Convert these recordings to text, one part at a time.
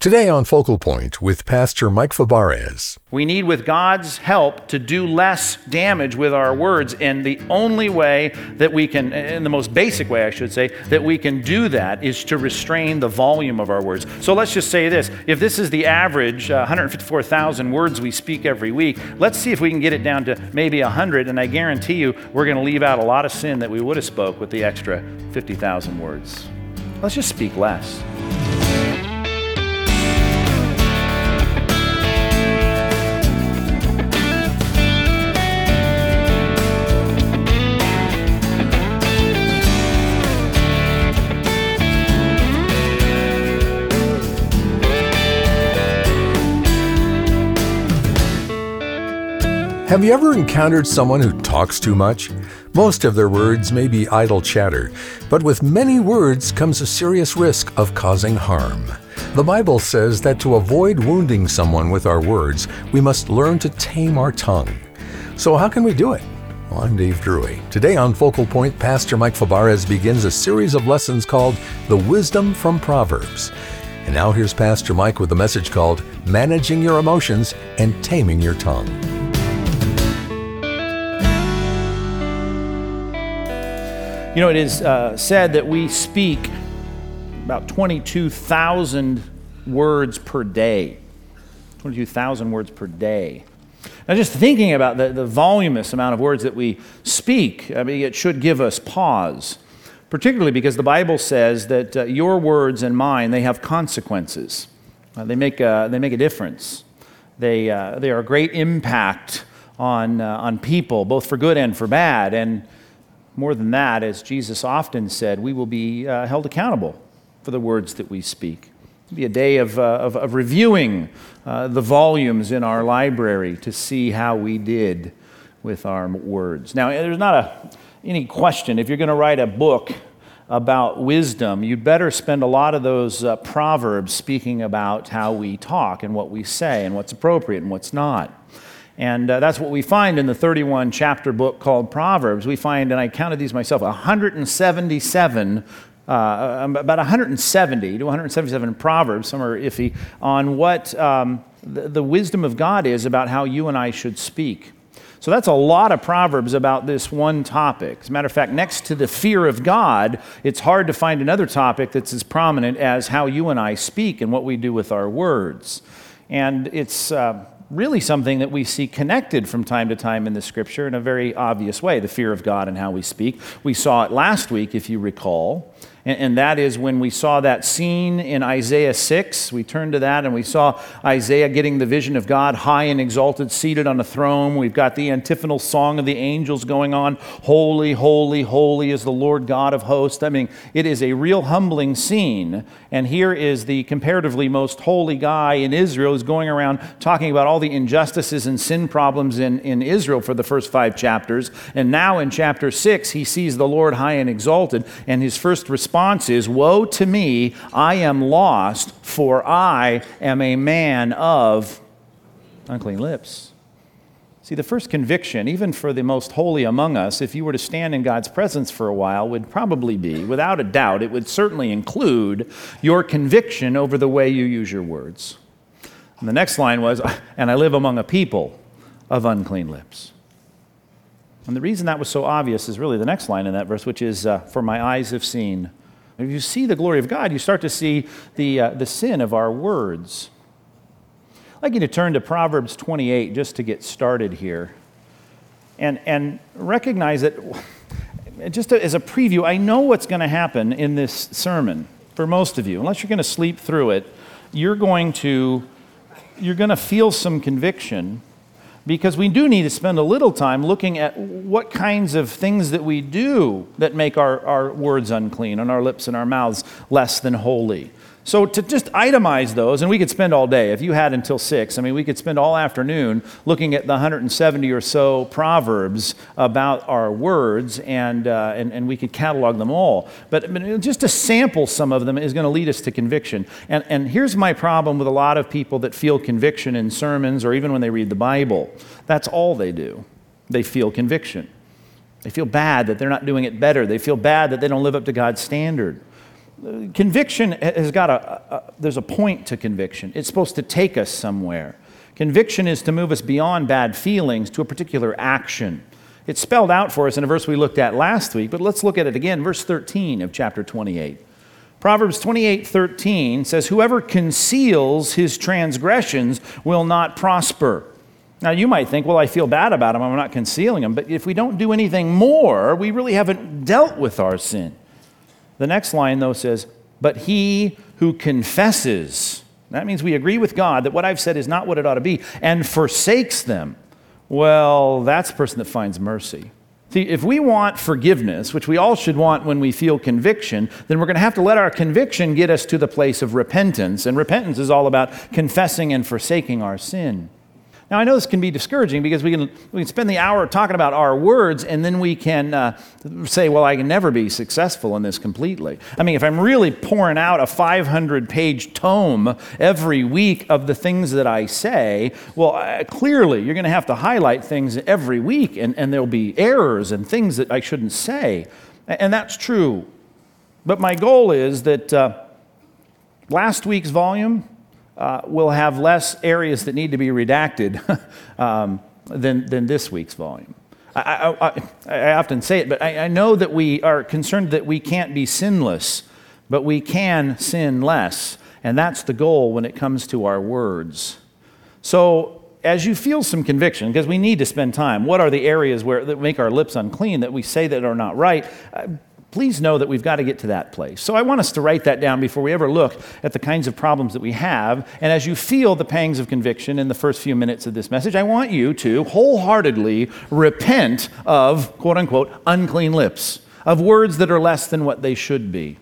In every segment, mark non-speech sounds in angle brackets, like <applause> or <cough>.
Today on Focal Point with Pastor Mike Fabarez. We need, with God's help, to do less damage with our words. And the only way that we can, in the most basic way, I should say, that we can do that is to restrain the volume of our words. So let's just say this if this is the average uh, 154,000 words we speak every week, let's see if we can get it down to maybe 100. And I guarantee you, we're going to leave out a lot of sin that we would have spoke with the extra 50,000 words. Let's just speak less. Have you ever encountered someone who talks too much? Most of their words may be idle chatter, but with many words comes a serious risk of causing harm. The Bible says that to avoid wounding someone with our words, we must learn to tame our tongue. So, how can we do it? Well, I'm Dave Drury. Today on Focal Point, Pastor Mike Fabarez begins a series of lessons called The Wisdom from Proverbs. And now here's Pastor Mike with a message called Managing Your Emotions and Taming Your Tongue. You know, it is uh, said that we speak about 22,000 words per day. 22,000 words per day. Now, just thinking about the, the voluminous amount of words that we speak, I mean, it should give us pause, particularly because the Bible says that uh, your words and mine, they have consequences. Uh, they, make a, they make a difference. They, uh, they are a great impact on, uh, on people, both for good and for bad. And more than that, as Jesus often said, we will be uh, held accountable for the words that we speak. It'll be a day of, uh, of, of, reviewing uh, the volumes in our library to see how we did with our words. Now, there's not a, any question, if you're going to write a book about wisdom, you'd better spend a lot of those uh, proverbs speaking about how we talk and what we say and what's appropriate and what's not. And uh, that's what we find in the 31 chapter book called Proverbs. We find, and I counted these myself, 177 uh, um, about 170 to 177 proverbs, some are iffy, on what um, the, the, wisdom of God is about how you and I should speak. So that's a lot of proverbs about this one topic. As a matter of fact, next to the fear of God, it's hard to find another topic that's as prominent as how you and I speak and what we do with our words. And it's. Uh, really something that we see connected from time to time in the scripture in a very obvious way the fear of God and how we speak. We saw it last week, if you recall. And, and that is when we saw that scene in Isaiah 6. We turned to that and we saw Isaiah getting the vision of God high and exalted, seated on a throne. We've got the antiphonal song of the angels going on Holy, holy, holy is the Lord God of hosts. I mean, it is a real humbling scene. And here is the comparatively most holy guy in Israel is going around talking about all the injustices and sin problems in, in Israel for the first five chapters. And now in chapter six, he sees the Lord high and exalted. And his first response response is Woe to me, I am lost, for I am a man of unclean lips. See, the first conviction, even for the most holy among us, if you were to stand in God's presence for a while, would probably be, without a doubt, it would certainly include your conviction over the way you use your words. And the next line was, And I live among a people of unclean lips. And the reason that was so obvious is really the next line in that verse, which is, uh, For my eyes have seen if you see the glory of God, you start to see the, uh, the sin of our words. I'd like you to turn to Proverbs 28 just to get started here and, and recognize that, <laughs> just as a preview, I know what's going to happen in this sermon for most of you. Unless you're going to sleep through it, you're going to, you're going to feel some conviction because we do need to spend a little time looking at what kinds of things that we do that make our, our words unclean and our lips and our mouths less than holy. So, to just itemize those, and we could spend all day, if you had until six, I mean, we could spend all afternoon looking at the 170 or so proverbs about our words, and, uh, and, and we could catalog them all. But, just to sample some of them is going to lead us to conviction. And, and here's my problem with a lot of people that feel conviction in sermons or even when they read the Bible that's all they do. They feel conviction. They feel bad that they're not doing it better. They feel bad that they don't live up to God's standard. Conviction has got a, a, there's a point to conviction. It's supposed to take us somewhere. Conviction is to move us beyond bad feelings to a particular action. It's spelled out for us in a verse we looked at last week, but let's look at it again, verse 13 of chapter 28. Proverbs 28 13 says, Whoever conceals his transgressions will not prosper. Now, you might think, well, I feel bad about them, I'm not concealing them. But if we don't do anything more, we really haven't dealt with our sin. The next line, though, says, But he who confesses, that means we agree with God that what I've said is not what it ought to be, and forsakes them, well, that's the person that finds mercy. See, if we want forgiveness, which we all should want when we feel conviction, then we're going to have to let our conviction get us to the place of repentance. And repentance is all about confessing and forsaking our sin. Now, I know this can be discouraging because we can, we can spend the hour talking about our words and then we can uh, say, well, I can never be successful in this completely. I mean, if I'm really pouring out a 500 page tome every week of the things that I say, well, uh, clearly you're going to have to highlight things every week and, and there'll be errors and things that I shouldn't say. And that's true. But my goal is that uh, last week's volume, uh, will have less areas that need to be redacted <laughs> um, than, than this week's volume. I, I, I, often say it, but I, I know that we are concerned that we can't be sinless, but we can sin less. And that's the goal when it comes to our words. So, as you feel some conviction, because we need to spend time, what are the areas where, that make our lips unclean that we say that are not right? Please know that we've got to get to that place. So I want us to write that down before we ever look at the kinds of problems that we have. And as you feel the pangs of conviction in the first few minutes of this message, I want you to wholeheartedly repent of quote unquote unclean lips, of words that are less than what they should be.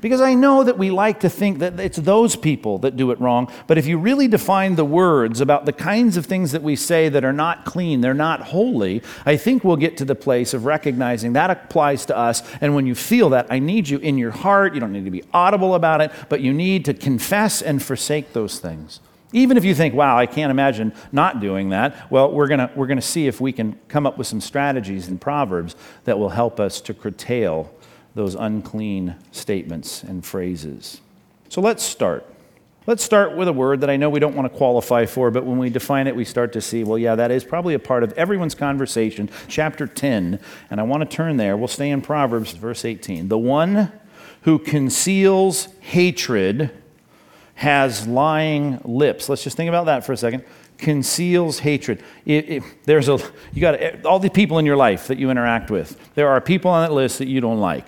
Because I know that we like to think that it's those people that do it wrong, but if you really define the words about the kinds of things that we say that are not clean, they're not holy, I think we'll get to the place of recognizing that applies to us. And when you feel that, I need you in your heart. You don't need to be audible about it, but you need to confess and forsake those things. Even if you think, wow, I can't imagine not doing that, well, we're going we're going to see if we can come up with some strategies in Proverbs that will help us to curtail those unclean statements and phrases. So let's start. Let's start with a word that I know we don't want to qualify for, but when we define it, we start to see, well, yeah, that is probably a part of everyone's conversation. Chapter 10, and I want to turn there. We'll stay in Proverbs, verse 18. The one who conceals hatred has lying lips. Let's just think about that for a second. Conceals hatred. It, it, there's a, you got all the people in your life that you interact with. There are people on that list that you don't like.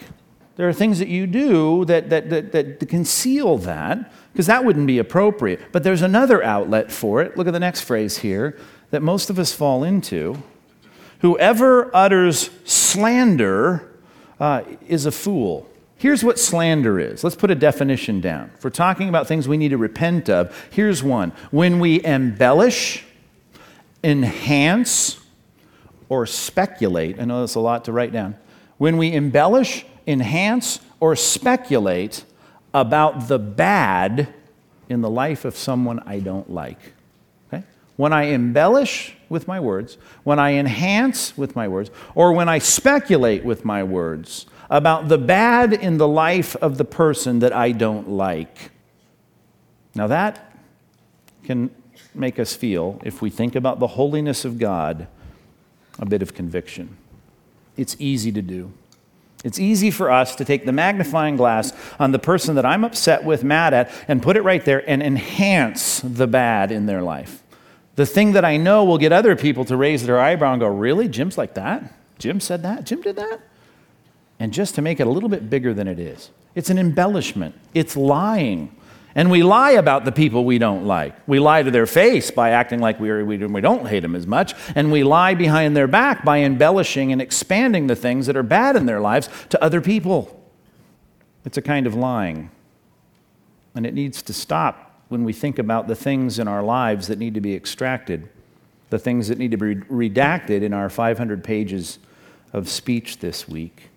There are things that you do that, that, that, that conceal that, because that wouldn't be appropriate. But there's another outlet for it. Look at the next phrase here that most of us fall into. Whoever utters slander uh, is a fool. Here's what slander is. Let's put a definition down. If we're talking about things we need to repent of, here's one. When we embellish, enhance, or speculate, I know that's a lot to write down. When we embellish, enhance, or speculate about the bad in the life of someone I don't like. Okay? When I embellish with my words, when I enhance with my words, or when I speculate with my words about the bad in the life of the person that I don't like. Now, that can make us feel, if we think about the holiness of God, a bit of conviction. It's easy to do. It's easy for us to take the magnifying glass on the person that I'm upset with, mad at, and put it right there and enhance the bad in their life. The thing that I know will get other people to raise their eyebrow and go, Really? Jim's like that? Jim said that? Jim did that? And just to make it a little bit bigger than it is. It's an embellishment, it's lying. And we lie about the people we don't like. We lie to their face by acting like we, are, we, don't hate them as much. And we lie behind their back by embellishing and expanding the things that are bad in their lives to other people. It's a kind of lying. And it needs to stop when we think about the things in our lives that need to be extracted, the things that need to be redacted in our 500 pages of speech this week.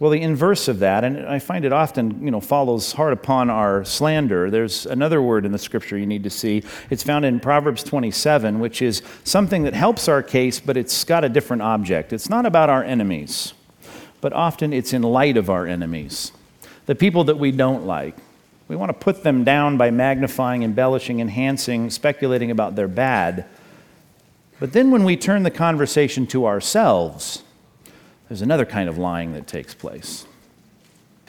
Well, the inverse of that, and I find it often, you know, follows hard upon our slander. There's another word in the scripture you need to see. It's found in Proverbs 27, which is something that helps our case, but it's got a different object. It's not about our enemies, but often it's in light of our enemies. the people that we don't like. We want to put them down by magnifying, embellishing, enhancing, speculating about their bad. But then when we turn the conversation to ourselves, there's another kind of lying that takes place.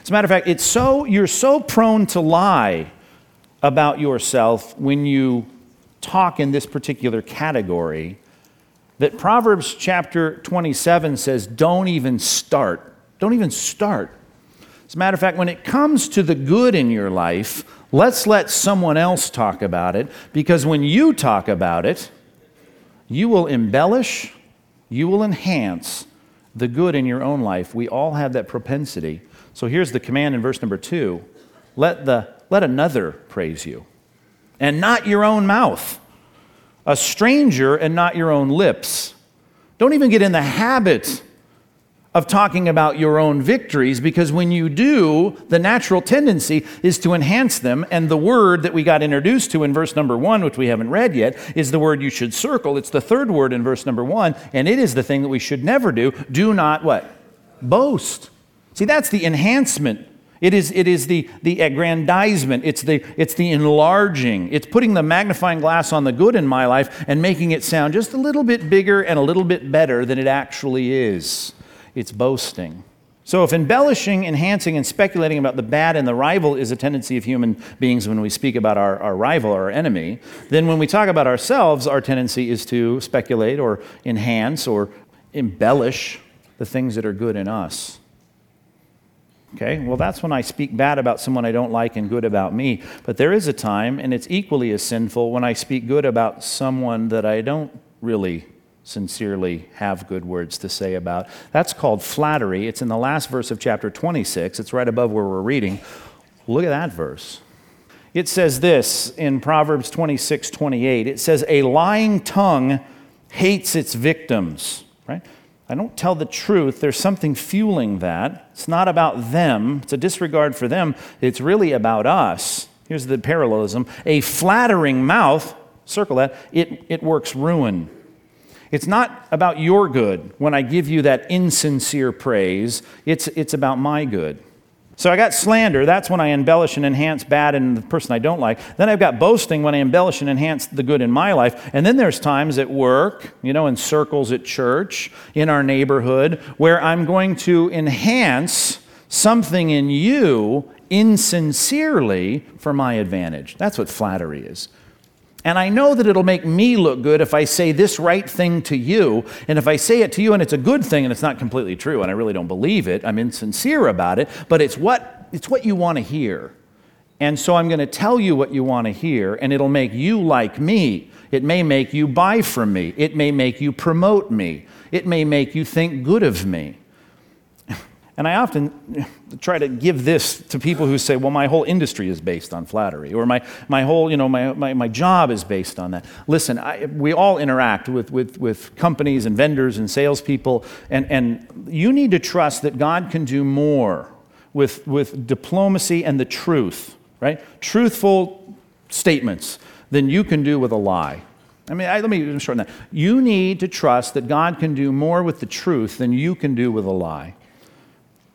As a matter of fact, it's so, you're so prone to lie about yourself when you talk in this particular category that Proverbs chapter 27 says, don't even start. Don't even start. As a matter of fact, when it comes to the good in your life, let's let someone else talk about it because when you talk about it, you will embellish, you will enhance the good in your own life. We all have that propensity. So here's the command in verse number two let, the, let another praise you, and not your own mouth, a stranger and not your own lips. Don't even get in the habit of talking about your own victories because when you do, the natural tendency is to enhance them. And the word that we got introduced to in verse number one, which we haven't read yet, is the word you should circle. It's the third word in verse number one, and it is the thing that we should never do. Do not what? Boast. See, that's the enhancement. It is, it is the, the aggrandizement. It's the, it's the enlarging. It's putting the magnifying glass on the good in my life and making it sound just a little bit bigger and a little bit better than it actually is it's boasting. So, if embellishing, enhancing, and speculating about the bad and the rival is a tendency of human beings when we speak about our, our rival or our enemy, then when we talk about ourselves, our tendency is to speculate or enhance or embellish the things that are good in us. Okay, well, that's when I speak bad about someone I don't like and good about me. But there is a time, and it's equally as sinful, when I speak good about someone that I don't really sincerely have good words to say about. That's called flattery. It's in the last verse of chapter 26. It's right above where we're reading. Look at that verse. It says this in Proverbs 26 28. It says, A lying tongue hates its victims, right? I don't tell the truth. There's something fueling that. It's not about them, it's a disregard for them. It's really about us. Here's the parallelism a flattering mouth, circle that, it, it works ruin. It's not about your good when I give you that insincere praise, it's, it's about my good. So I got slander, that's when I embellish and enhance bad in the person I don't like. Then I've got boasting when I embellish and enhance the good in my life. And then there's times at work, you know, in circles at church, in our neighborhood, where I'm going to enhance something in you insincerely for my advantage. That's what flattery is. And I know that it'll make me look good if I say this right thing to you. And if I say it to you and it's a good thing and it's not completely true and I really don't believe it, I'm insincere about it, but it's what, it's what you want to hear. And so I'm going to tell you what you want to hear, and it'll make you like me. It may make you buy from me. It may make you promote me. It may make you think good of me. And I often <laughs> try to give this to people who say, well, my whole industry is based on flattery, or my, my whole, you know, my, my, my job is based on that. Listen, I, we all interact with, with, with companies and vendors and salespeople, and, and you need to trust that God can do more with, with diplomacy and the truth, right? Truthful statements than you can do with a lie. I mean, I, let me shorten that. You need to trust that God can do more with the truth than you can do with a lie.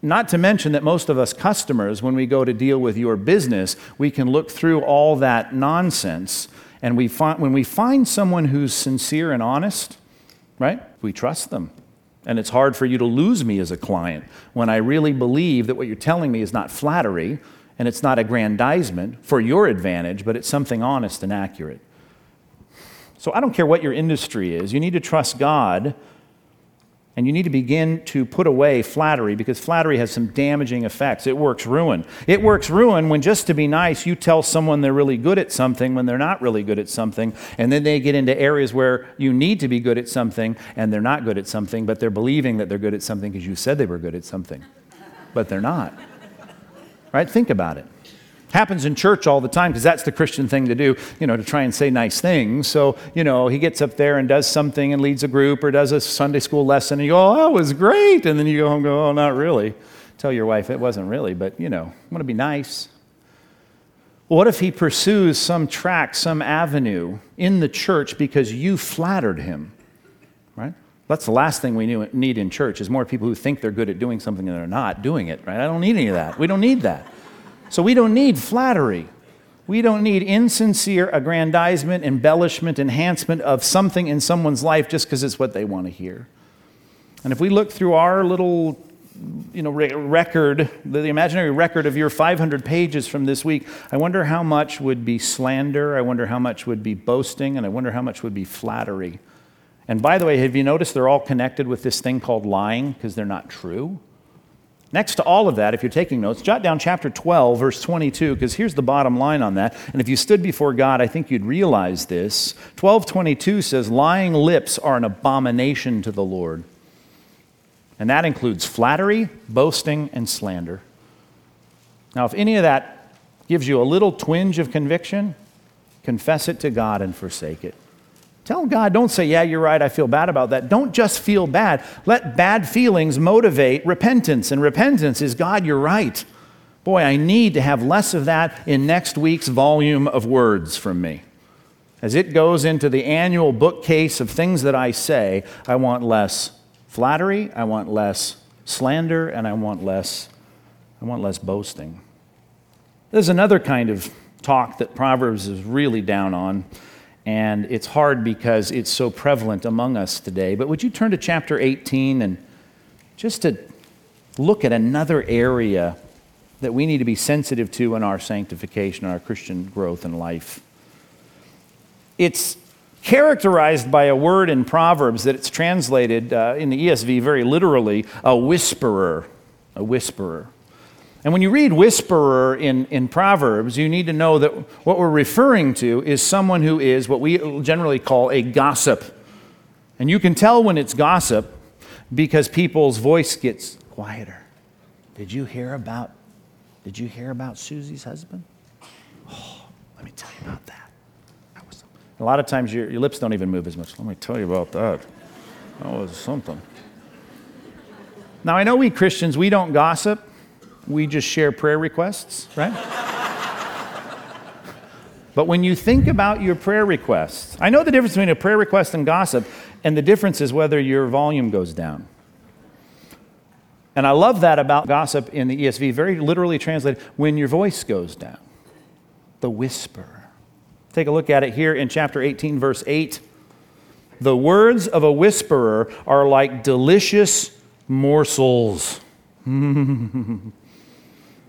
Not to mention that most of us customers, when we go to deal with your business, we can look through all that nonsense. And we find, when we find someone who's sincere and honest, right, we trust them. And it's hard for you to lose me as a client when I really believe that what you're telling me is not flattery and it's not aggrandizement for your advantage, but it's something honest and accurate. So I don't care what your industry is, you need to trust God and you need to begin to put away flattery because flattery has some damaging effects. It works ruin. It works ruin when, just to be nice, you tell someone they're really good at something when they're not really good at something. And then they get into areas where you need to be good at something and they're not good at something, but they're believing that they're good at something because you said they were good at something. But they're not. Right? Think about it. Happens in church all the time because that's the Christian thing to do, you know, to try and say nice things. So, you know, he gets up there and does something and leads a group or does a Sunday school lesson and you go, oh, that was great. And then you go home and go, oh, not really. Tell your wife it wasn't really, but, you know, I want to be nice. What if he pursues some track, some avenue in the church because you flattered him? Right? That's the last thing we need in church is more people who think they're good at doing something and they're not doing it, right? I don't need any of that. We don't need that. So we don't need flattery. We don't need insincere aggrandizement, embellishment, enhancement of something in someone's life just because it's what they want to hear. And if we look through our little you know, record, the imaginary record of your 500 pages from this week, I wonder how much would be slander, I wonder how much would be boasting, and I wonder how much would be flattery. And by the way, have you noticed they're all connected with this thing called lying because they're not true? Next to all of that, if you're taking notes, jot down chapter 12, verse 22, because here's the bottom line on that. And if you stood before God, I think you'd realize this. 1222 says, Lying lips are an abomination to the Lord. And that includes flattery, boasting, and slander. Now, if any of that gives you a little twinge of conviction, confess it to God and forsake it. Tell God, don't say, Yeah, you're right, I feel bad about that. Don't just feel bad. Let bad feelings motivate repentance. And repentance is, God, you're right. Boy, I need to have less of that in next week's volume of words from me. As it goes into the annual bookcase of things that I say, I want less flattery, I want less slander, and I want less, I want less boasting. There's another kind of talk that Proverbs is really down on and it's hard because it's so prevalent among us today. But would you turn to chapter 18 and just to look at another area that we need to be sensitive to in our sanctification, our Christian growth and life? It's characterized by a word in Proverbs that it's translated uh, in the ESV very literally a whisperer. A whisperer. And when you read whisperer in, in Proverbs, you need to know that what we're referring to is someone who is what we generally call a gossip. And you can tell when it's gossip because people's voice gets quieter. Did you hear about did you hear about Susie's husband? Oh, let me tell you about that. that was, a lot of times your, your lips don't even move as much. Let me tell you about that. That was something. Now I know we Christians, we don't gossip we just share prayer requests, right? <laughs> but when you think about your prayer requests, I know the difference between a prayer request and gossip, and the difference is whether your volume goes down. And I love that about gossip in the ESV, very literally translated, when your voice goes down, the whisper. Take a look at it here in chapter 18, verse 8. The words of a whisperer are like delicious morsels. <laughs>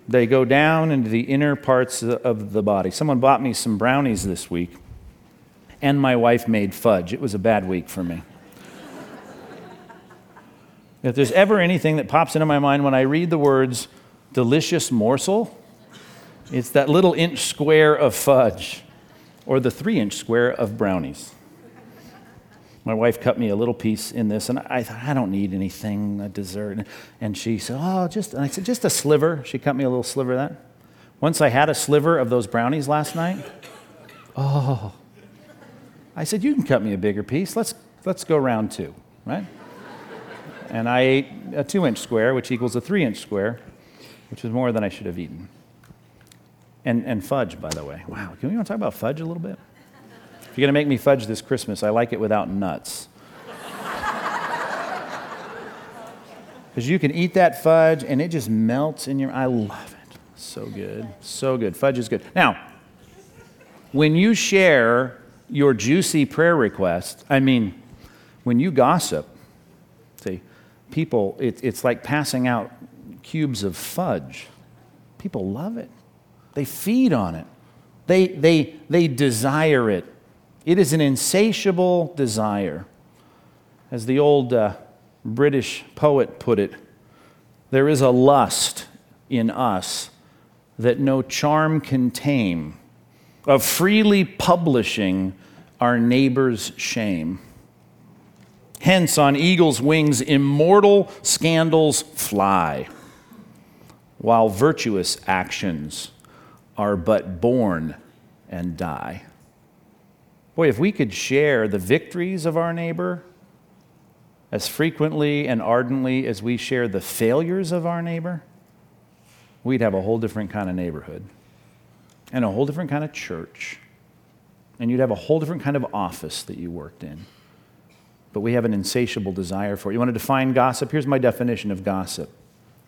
They go down into the inner parts of the body. Someone bought me some brownies this week, and my wife made fudge. It was a bad week for me. if there's ever anything that pops into my mind when I read the words delicious morsel, it's that little inch square of fudge or the three inch square of brownies my wife cut me a little piece in this, and I thought, I don't need anything, a dessert. And she said, Oh, just, and I said, just a sliver. She cut me a little sliver of that. Once I had a sliver of those brownies last night. Oh. I said, You can cut me a bigger piece. Let's, let's go round two, right? and I ate a two inch square, which equals a three inch square, which was more than I should have eaten. And, and fudge, by the way. Wow, can we want to talk about fudge a little bit? If you're going to make me fudge this Christmas, I like it without nuts. <laughs> Because you can eat that fudge and it just melts in your I love it. So good. So good. Fudge is good. Now, when you share your juicy prayer request, I mean, when you gossip, see, people, it, it's like passing out cubes of fudge. People love it. They feed on it. They, they, they desire it. It is an insatiable desire. As the old uh, British poet put it, there is a lust in us that no charm can tame, of freely publishing our neighbor's shame. Hence, on eagle's wings, immortal scandals fly, while virtuous actions are but born and die. Boy, if we could share the victories of our neighbor as frequently and ardently as we share the failures of our neighbor, we'd have a whole different kind of neighborhood and a whole different kind of church. And you'd have a whole different kind of office that you worked in. But we have an insatiable desire for it. You want to define gossip? Here's my definition of gossip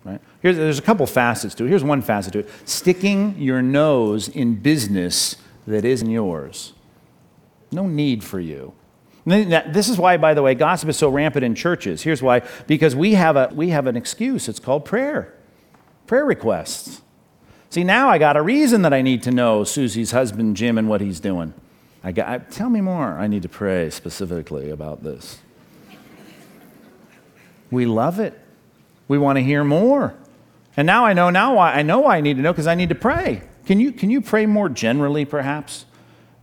Right? Here's, there's a couple facets to it. Here's one facet to it sticking your nose in business that isn't yours. No need for you. This is why, by the way, gossip is so rampant in churches. Here's why because we have, a, we have an excuse. It's called prayer, prayer requests. See, now I got a reason that I need to know Susie's husband, Jim, and what he's doing. I got, I, tell me more. I need to pray specifically about this. We love it. We want to hear more. And now I know, now I, I know I need to know because I need to pray. Can you, can you pray more generally, perhaps,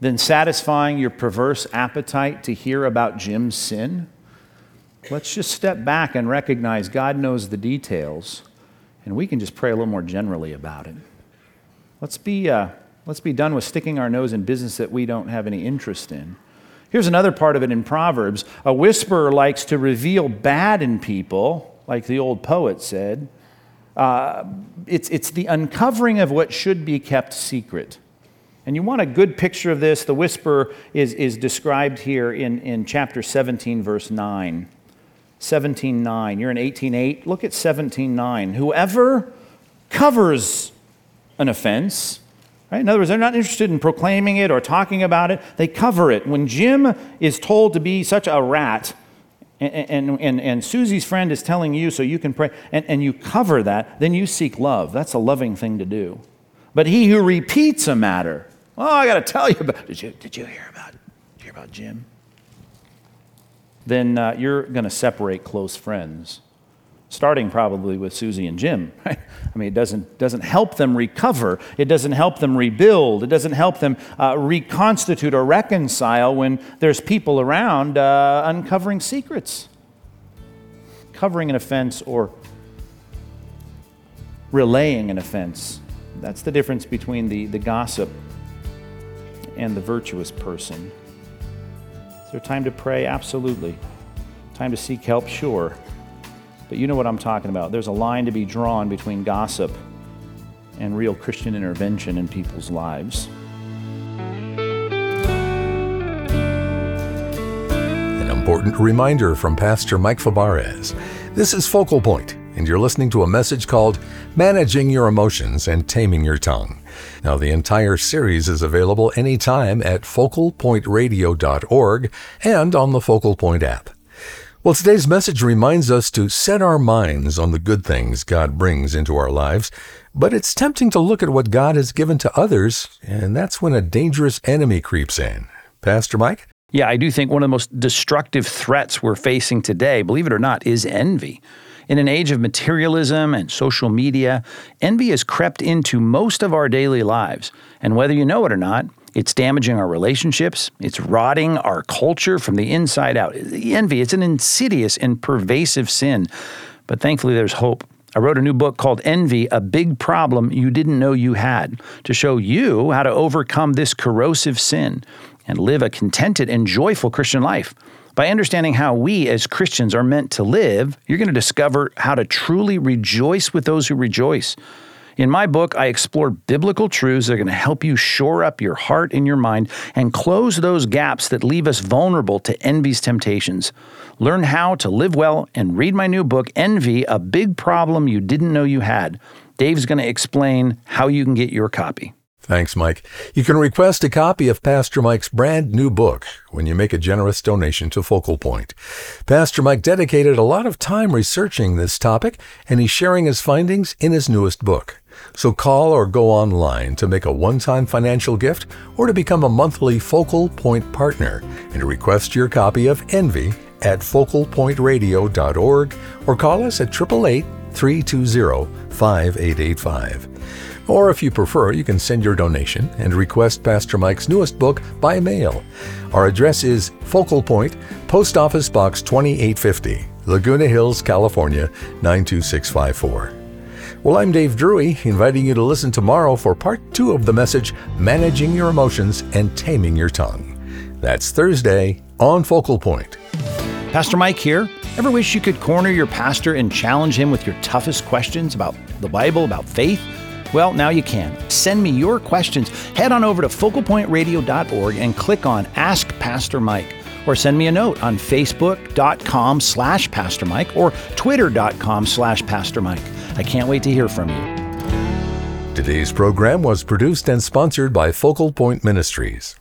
than satisfying your perverse appetite to hear about Jim's sin? Let's just step back and recognize God knows the details, and we can just pray a little more generally about it. Let's be, uh, let's be done with sticking our nose in business that we don't have any interest in. Here's another part of it in Proverbs a whisperer likes to reveal bad in people like the old poet said. Uh, it's, it's the uncovering of what should be kept secret. And you want a good picture of this. The whisper is, is described here in, in chapter 17, verse 9. 17.9. You're in 18.8. Look at 17.9. Whoever covers an offense, right? In other words, they're not interested in proclaiming it or talking about it. They cover it. When Jim is told to be such a rat, and, and, and, and, Susie's friend is telling you so you can pray, and, and you cover that, then you seek love. That's a loving thing to do. But he who repeats a matter, oh, I got to tell you about, did you, did you hear about, hear about Jim? Then uh, you're going to separate close friends starting probably with Susie and Jim. <laughs> Right? I mean, it doesn't, doesn't help them recover. It doesn't help them rebuild. It doesn't help them uh, reconstitute or reconcile when there's people around uh, uncovering secrets, covering an offense or relaying an offense. That's the difference between the, the gossip and the virtuous person. Is there time to pray? Absolutely. Time to seek help? Sure. But you know what I'm talking about. There's a line to be drawn between gossip and real Christian intervention in people's lives. An important reminder from Pastor Mike Fabarez. This is Focal Point, and you're listening to a message called Managing Your Emotions and Taming Your Tongue. Now, the entire series is available anytime at focalpointradio.org and on the Focal Point app. Well, today's message reminds us to set our minds on the good things God brings into our lives, but it's tempting to look at what God has given to others, and that's when a dangerous enemy creeps in. Pastor Mike? Yeah, I do think one of the most destructive threats we're facing today, believe it or not, is envy. In an age of materialism and social media, envy has crept into most of our daily lives. And whether you know it or not, it's damaging our relationships. It's rotting our culture from the inside out. Envy, it's an insidious and pervasive sin. But thankfully, there's hope. I wrote a new book called Envy A Big Problem You Didn't Know You Had to show you how to overcome this corrosive sin and live a contented and joyful Christian life. By understanding how we as Christians are meant to live, you're going to discover how to truly rejoice with those who rejoice in my book, I explore biblical truths that are going to help you shore up your heart and your mind and close those gaps that leave us vulnerable to envy's temptations. Learn how to live well and read my new book, Envy A Big Problem You Didn't Know You Had. Dave's going to explain how you can get your copy. Thanks, Mike. You can request a copy of Pastor Mike's brand new book when you make a generous donation to Focal Point. Pastor Mike dedicated a lot of time researching this topic, and he's sharing his findings in his newest book. So call or go online to make a one time financial gift or to become a monthly Focal Point partner and to request your copy of Envy at focalpointradio.org or call us at 888 320 5885. Or if you prefer, you can send your donation and request Pastor Mike's newest book by mail. Our address is Focal Point, Post Office Box 2850, Laguna Hills, California 92654. Well, I'm Dave Drury, inviting you to listen tomorrow for part two of the message Managing Your Emotions and Taming Your Tongue. That's Thursday on Focal Point. Pastor Mike here. Ever wish you could corner your pastor and challenge him with your toughest questions about the Bible, about faith? Well, now you can. Send me your questions. Head on over to focalpointradio.org and click on Ask Pastor Mike. Or send me a note on facebook.com slash Pastor Mike or twitter.com slash Pastor Mike. I can't wait to hear from you. Today's program was produced and sponsored by Focal Point Ministries.